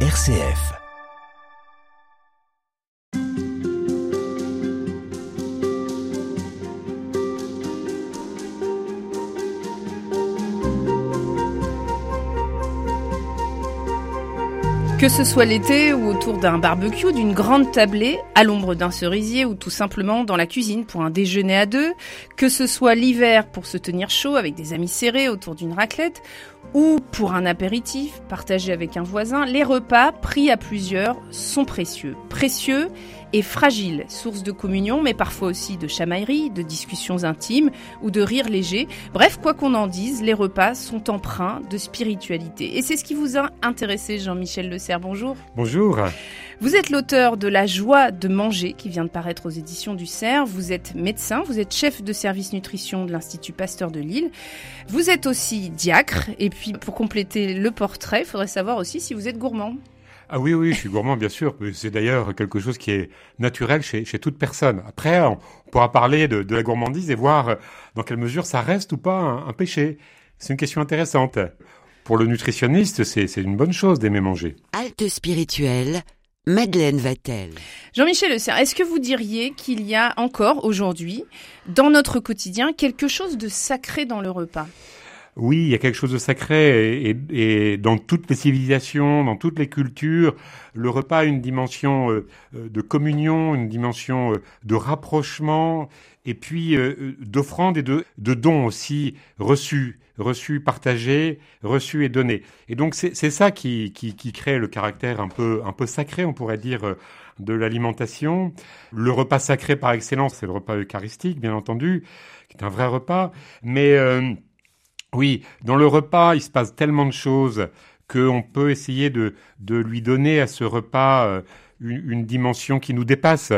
RCF. Que ce soit l'été ou autour d'un barbecue, d'une grande tablée, à l'ombre d'un cerisier ou tout simplement dans la cuisine pour un déjeuner à deux, que ce soit l'hiver pour se tenir chaud avec des amis serrés autour d'une raclette, ou pour un apéritif partagé avec un voisin, les repas pris à plusieurs sont précieux. Précieux et fragile, source de communion, mais parfois aussi de chamaillerie, de discussions intimes ou de rires légers. Bref, quoi qu'on en dise, les repas sont empreints de spiritualité. Et c'est ce qui vous a intéressé, Jean-Michel Le Serre. Bonjour. Bonjour. Vous êtes l'auteur de La joie de manger qui vient de paraître aux éditions du Cerf. Vous êtes médecin, vous êtes chef de service nutrition de l'Institut Pasteur de Lille. Vous êtes aussi diacre. Et puis, pour compléter le portrait, il faudrait savoir aussi si vous êtes gourmand. Ah oui, oui, je suis gourmand, bien sûr. C'est d'ailleurs quelque chose qui est naturel chez, chez toute personne. Après, on pourra parler de, de, la gourmandise et voir dans quelle mesure ça reste ou pas un, un péché. C'est une question intéressante. Pour le nutritionniste, c'est une bonne chose d'aimer manger. Halte spirituelle, Madeleine Vatel. Jean-Michel Le Serre, est-ce que vous diriez qu'il y a encore aujourd'hui, dans notre quotidien, quelque chose de sacré dans le repas? Oui, il y a quelque chose de sacré et, et, dans toutes les civilisations, dans toutes les cultures, le repas a une dimension euh, de communion, une dimension euh, de rapprochement et puis euh, d'offrande et de, de dons aussi reçus, reçus, partagés, reçus et donnés. Et donc c'est ça qui, qui, qui, crée le caractère un peu, un peu sacré, on pourrait dire, de l'alimentation. Le repas sacré par excellence, c'est le repas eucharistique, bien entendu, qui est un vrai repas, mais oui, dans le repas, il se passe tellement de choses qu'on peut essayer de, de, lui donner à ce repas euh, une, une, dimension qui nous dépasse,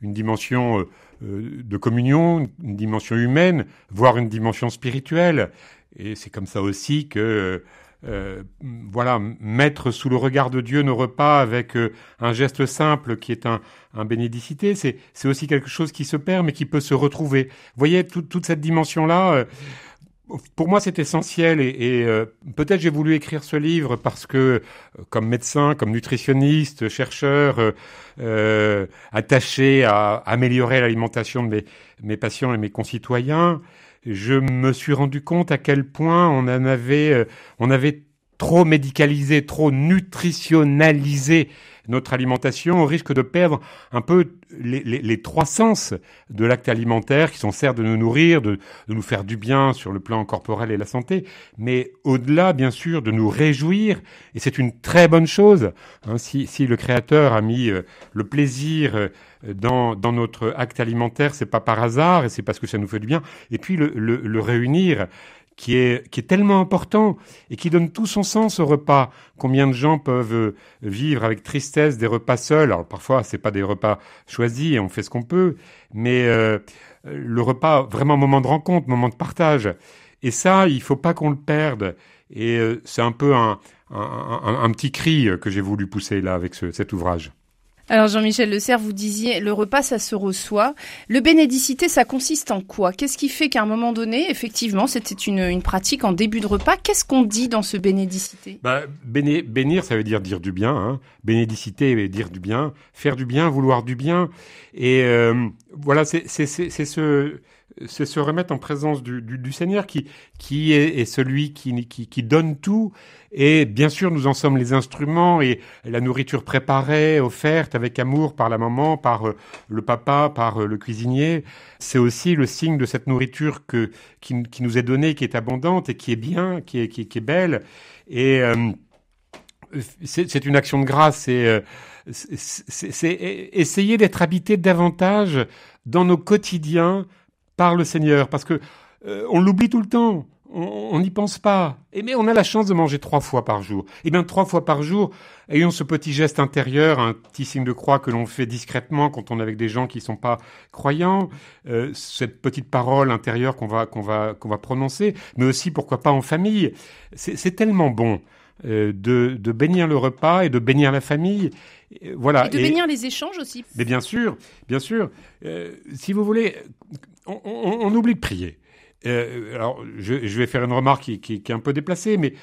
une dimension euh, de communion, une dimension humaine, voire une dimension spirituelle. Et c'est comme ça aussi que, euh, voilà, mettre sous le regard de Dieu nos repas avec euh, un geste simple qui est un, un bénédicité, c'est aussi quelque chose qui se perd mais qui peut se retrouver. Vous voyez, tout, toute cette dimension-là euh, pour moi, c'est essentiel et, euh, peut-être j'ai voulu écrire ce livre parce que, euh, comme médecin, comme nutritionniste, chercheur, euh, euh attaché à améliorer l'alimentation de mes, mes, patients et mes concitoyens, je me suis rendu compte à quel point on en avait, on avait trop médicalisé, trop nutritionnalisé notre alimentation, au risque de perdre un peu les, les, les trois sens de l'acte alimentaire, qui sont certes de nous nourrir, de, de, nous faire du bien sur le plan corporel et la santé, mais au-delà, bien sûr, de nous réjouir, et c'est une très bonne chose, hein, si, si, le Créateur a mis euh, le plaisir euh, dans, dans, notre acte alimentaire, c'est pas par hasard, et c'est parce que ça nous fait du bien, et puis le, le, le réunir qui est, qui est tellement important et qui donne tout son sens au repas. Combien de gens peuvent euh, vivre avec tristesse des repas seuls? Alors parfois, c'est pas des repas choisis on fait ce qu'on peut, mais euh, le repas, vraiment moment de rencontre, moment de partage. Et ça, il faut pas qu'on le perde. Et euh, c'est un peu un, un, un, un, petit cri que j'ai voulu pousser là avec ce, cet ouvrage. Alors Jean-Michel Le Serre, vous disiez, le repas, ça se reçoit. Le bénédicité, ça consiste en quoi? Qu'est-ce qui fait qu'à un moment donné, effectivement, c'était une, une, pratique en début de repas? Qu'est-ce qu'on dit dans ce bénédicité? Bah, Bénir, ça veut dire dire du bien. Hein. Bénédicité veut dire du bien. Faire du bien, vouloir du bien. Et euh, voilà, c'est ce c'est se remettre en présence du, du, Seigneur qui, qui est, celui qui, qui, donne tout. Et bien sûr, nous en sommes les instruments et la nourriture préparée, offerte avec amour par la maman, par euh, le papa, par euh, le cuisinier. C'est aussi le signe de cette nourriture que, qui, qui, nous est donnée, qui est abondante et qui est bien, qui est, qui est belle. Et euh, c'est une action de grâce. Et euh, c'est essayer d'être habité davantage dans nos quotidiens par le Seigneur, parce que euh, on l'oublie tout le temps. On n'y pense pas. Et mais on a la chance de manger trois fois par jour. Et eh bien trois fois par jour, ayons ce petit geste intérieur, un petit signe de croix que l'on fait discrètement quand on est avec des gens qui sont pas croyants, euh, cette petite parole intérieure qu'on va qu'on va qu'on va prononcer, mais aussi pourquoi pas en famille. C'est tellement bon. Euh, de, de, bénir le repas et de bénir la famille. Voilà. Et de bénir les échanges aussi. Mais bien sûr, bien sûr. Euh, si vous voulez, on, on, on oublie de prier. Euh, alors, je, je, vais faire une remarque qui, qui, qui, est un peu déplacée, mais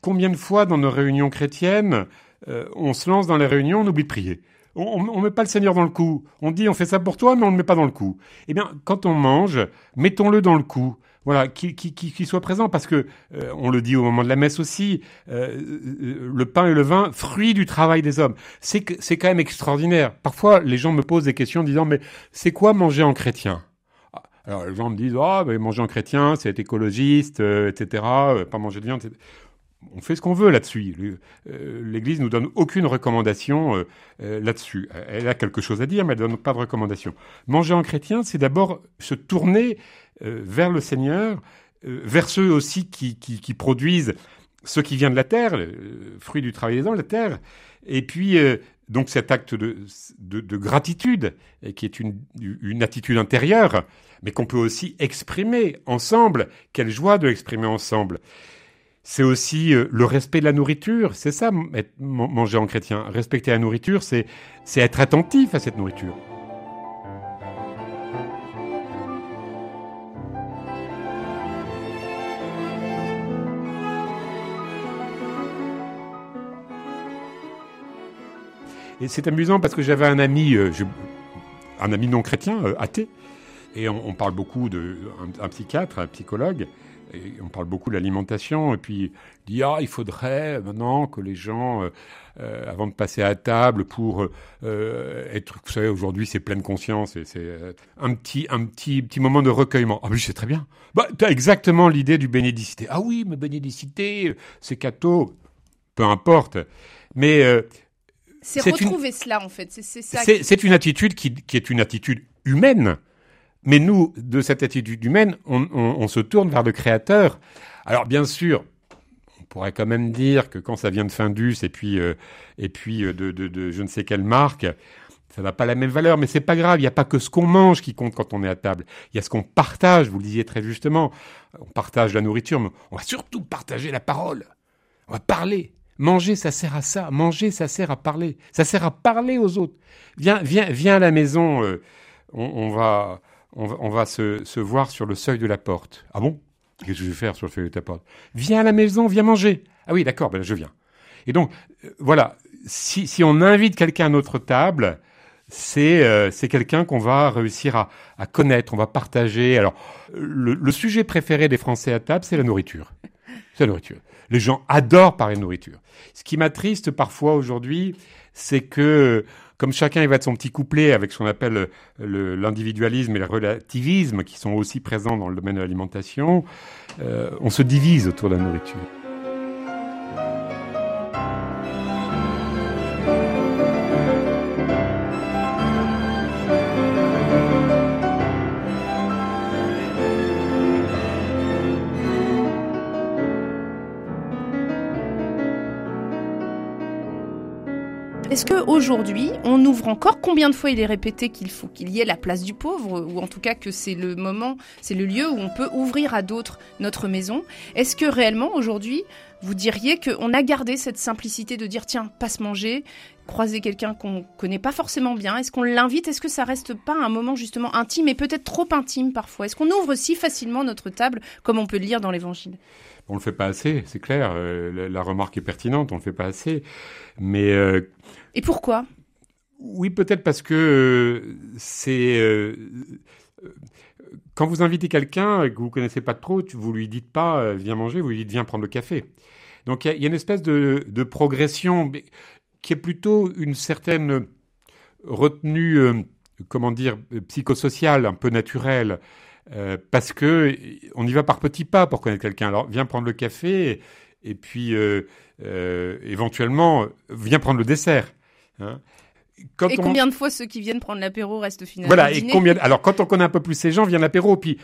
combien de fois dans nos réunions chrétiennes, euh, on se lance dans les réunions, on oublie de prier? On ne met pas le Seigneur dans le coup. On dit on fait ça pour toi, mais on ne le met pas dans le coup. Eh bien, quand on mange, mettons-le dans le coup. Voilà, qui, qui, qui, soit présent, parce que euh, on le dit au moment de la messe aussi, euh, le pain et le vin, fruit du travail des hommes. C'est quand même extraordinaire. Parfois, les gens me posent des questions en disant mais c'est quoi manger en chrétien? Alors les gens me disent ah oh, manger en chrétien, c'est être écologiste, etc. Pas manger de viande. Etc on fait ce qu'on veut là-dessus. Euh, L'Église nous donne aucune recommandation euh, euh, là-dessus. Elle a quelque chose à dire, mais elle donne pas de recommandation. Manger en chrétien, c'est d'abord se tourner vers le Seigneur, vers ceux aussi qui, produisent ce qui vient de la terre, le fruit du travail des la terre. Et puis, donc cet acte de, gratitude, qui est une, une attitude intérieure, mais qu'on peut aussi exprimer ensemble. Quelle joie de l'exprimer ensemble c'est aussi euh, le respect de la nourriture. C'est ça, manger en chrétien. Respecter la nourriture, c'est être attentif à cette nourriture. Et c'est amusant parce que j'avais un ami, euh, un ami non chrétien, euh, athée, et on, parle beaucoup de un psychiatre, un psychologue, on parle beaucoup de l'alimentation, et puis il dit ah il faudrait maintenant que les gens, euh, avant de passer à table, pour être, vous savez aujourd'hui c'est pleine conscience et c'est un petit un petit petit moment de recueillement. Ah mais c'est très bien. Bah as exactement l'idée du bénédicité. Ah oui mais bénédicité, c'est catho, peu importe. Mais c'est retrouver cela en fait. C'est une attitude qui, qui est une attitude humaine mais nous, de cette attitude humaine, on, se tourne vers le créateur. Alors bien sûr, on pourrait quand même dire que quand ça vient de Findus et puis, euh, et puis euh, de, je ne sais quelle marque, ça n'a pas la même valeur, mais c'est pas grave. Il n'y a pas que ce qu'on mange qui compte quand on est à table. Il y a ce qu'on partage. Vous le disiez très justement. On partage la nourriture, mais on va surtout partager la parole. On va parler. Manger, ça sert à ça. Manger, ça sert à parler. Ça sert à parler aux autres. Viens, viens, viens à la maison. Euh, on, va, on va, se, voir sur le seuil de la porte. Ah bon? Qu'est-ce que je vais faire sur le seuil de ta porte? Viens à la maison, viens manger. Ah oui, d'accord, ben je viens. Et donc, euh, voilà, si, on invite quelqu'un à notre table, c'est euh, quelqu'un qu'on va réussir à, connaître, on va partager. Alors, le, sujet préféré des Français à table, c'est la nourriture. C'est la nourriture. Les gens adorent parler de nourriture. Ce qui m'attriste parfois aujourd'hui, c'est que comme chacun il va de son petit couplet avec ce qu'on appelle l'individualisme et le relativisme qui sont aussi présents dans le domaine de l'alimentation, euh, on se divise autour de la nourriture. Est-ce qu'aujourd'hui, on ouvre encore Combien de fois il est répété qu'il faut qu'il y ait la place du pauvre, ou en tout cas que c'est le moment, c'est le lieu où on peut ouvrir à d'autres notre maison. Est-ce que réellement, aujourd'hui, vous diriez qu'on a gardé cette simplicité de dire tiens, passe manger, croiser quelqu'un qu'on connaît pas forcément bien Est-ce qu'on l'invite Est-ce que ça reste pas un moment justement intime et peut-être trop intime parfois? Est-ce qu'on ouvre si facilement notre table comme on peut le lire dans l'Évangile? On le fait pas assez, c'est clair. Euh, la, remarque est pertinente, on le fait pas assez. Mais euh, et pourquoi? Oui, peut-être parce que euh, c'est quand vous invitez quelqu'un que vous connaissez pas trop, vous lui dites pas viens manger, vous lui dites viens prendre le café. Donc il y, a une espèce de, de, progression qui est plutôt une certaine retenue, comment dire, psychosociale, un peu naturelle. Euh, parce que on y va par petits pas pour connaître quelqu'un. Alors viens prendre le café et, puis euh, euh, éventuellement viens prendre le dessert. Hein. Et combien de fois ceux qui viennent prendre l'apéro restent finalement Voilà. Et combien Alors quand on connaît un peu plus ces gens, vient l'apéro. Puis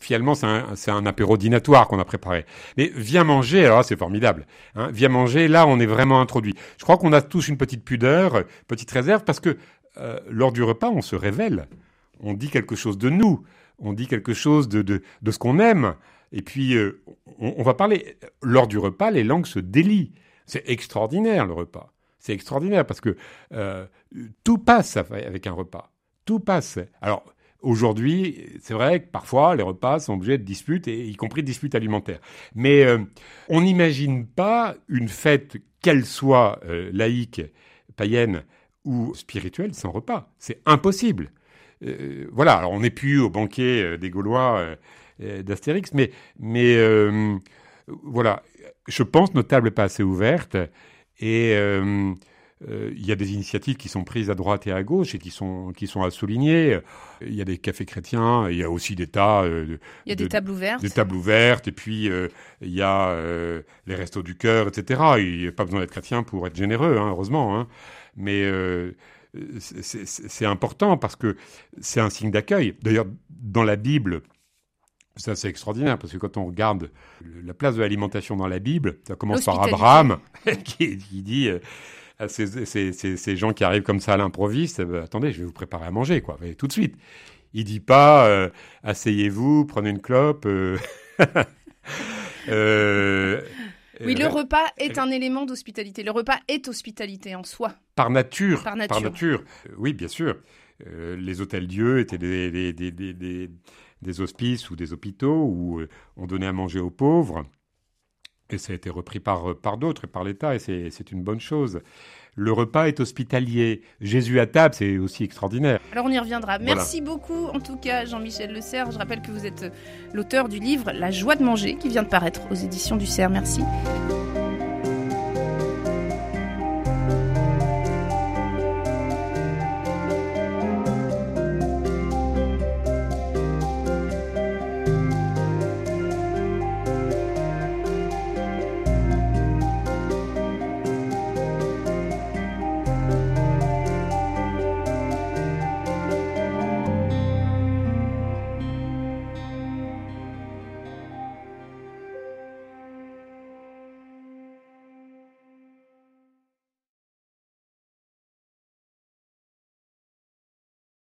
finalement c'est un, un, apéro dînatoire qu'on a préparé. Mais viens manger. Alors c'est formidable. Hein. Viens manger. Là on est vraiment introduit. Je crois qu'on a tous une petite pudeur, petite réserve parce que lors du repas on se révèle. On dit quelque chose de nous on dit quelque chose de, de, ce qu'on aime. Et puis, euh, on, va parler. Lors du repas, les langues se délient. C'est extraordinaire, le repas. C'est extraordinaire parce que euh, tout passe avec un repas. Tout passe. Alors, Aujourd'hui, c'est vrai que parfois les repas sont objets de disputes, y compris de disputes alimentaires. Mais euh, on n'imagine pas une fête, qu'elle soit euh, laïque, païenne ou spirituelle, sans repas. C'est impossible. Voilà, alors on n'est plus au banquet des Gaulois d'Astérix, mais, voilà, je pense nos tables pas assez ouvertes et euh, il y a des initiatives qui sont prises à droite et à gauche et qui sont, qui sont à souligner. Il y a des cafés chrétiens, il y a aussi des tas. Euh, il y a des tables ouvertes. Des tables ouvertes, et puis euh, il y a les restos du cœur, etc. Il n'y a pas besoin d'être chrétien pour être généreux, hein, heureusement. Hein. Mais c'est important parce que c'est un signe d'accueil. D'ailleurs, dans la Bible, ça, c'est extraordinaire parce que quand on regarde la place de l'alimentation dans la Bible, ça commence par Abraham qui, qui dit ces, gens qui arrivent comme ça à l'improviste, bah, attendez, je vais vous préparer à manger, quoi, tout de suite. Il dit pas, euh, asseyez-vous, prenez une clope. Euh, euh, oui, le repas est un élément d'hospitalité. Le repas est hospitalité en soi. Par nature. Par nature. Oui, bien sûr. les hôtels Dieu étaient des, des, hospices ou des hôpitaux où on donnait à manger aux pauvres. Et ça a été repris par, par d'autres et par l'État, et c'est une bonne chose. Le repas est hospitalier. Jésus à table, c'est aussi extraordinaire. Alors on y reviendra. Merci beaucoup, en tout cas, Jean-Michel Le Serre. Je rappelle que vous êtes l'auteur du livre La joie de manger, qui vient de paraître aux éditions du Cerf. Merci.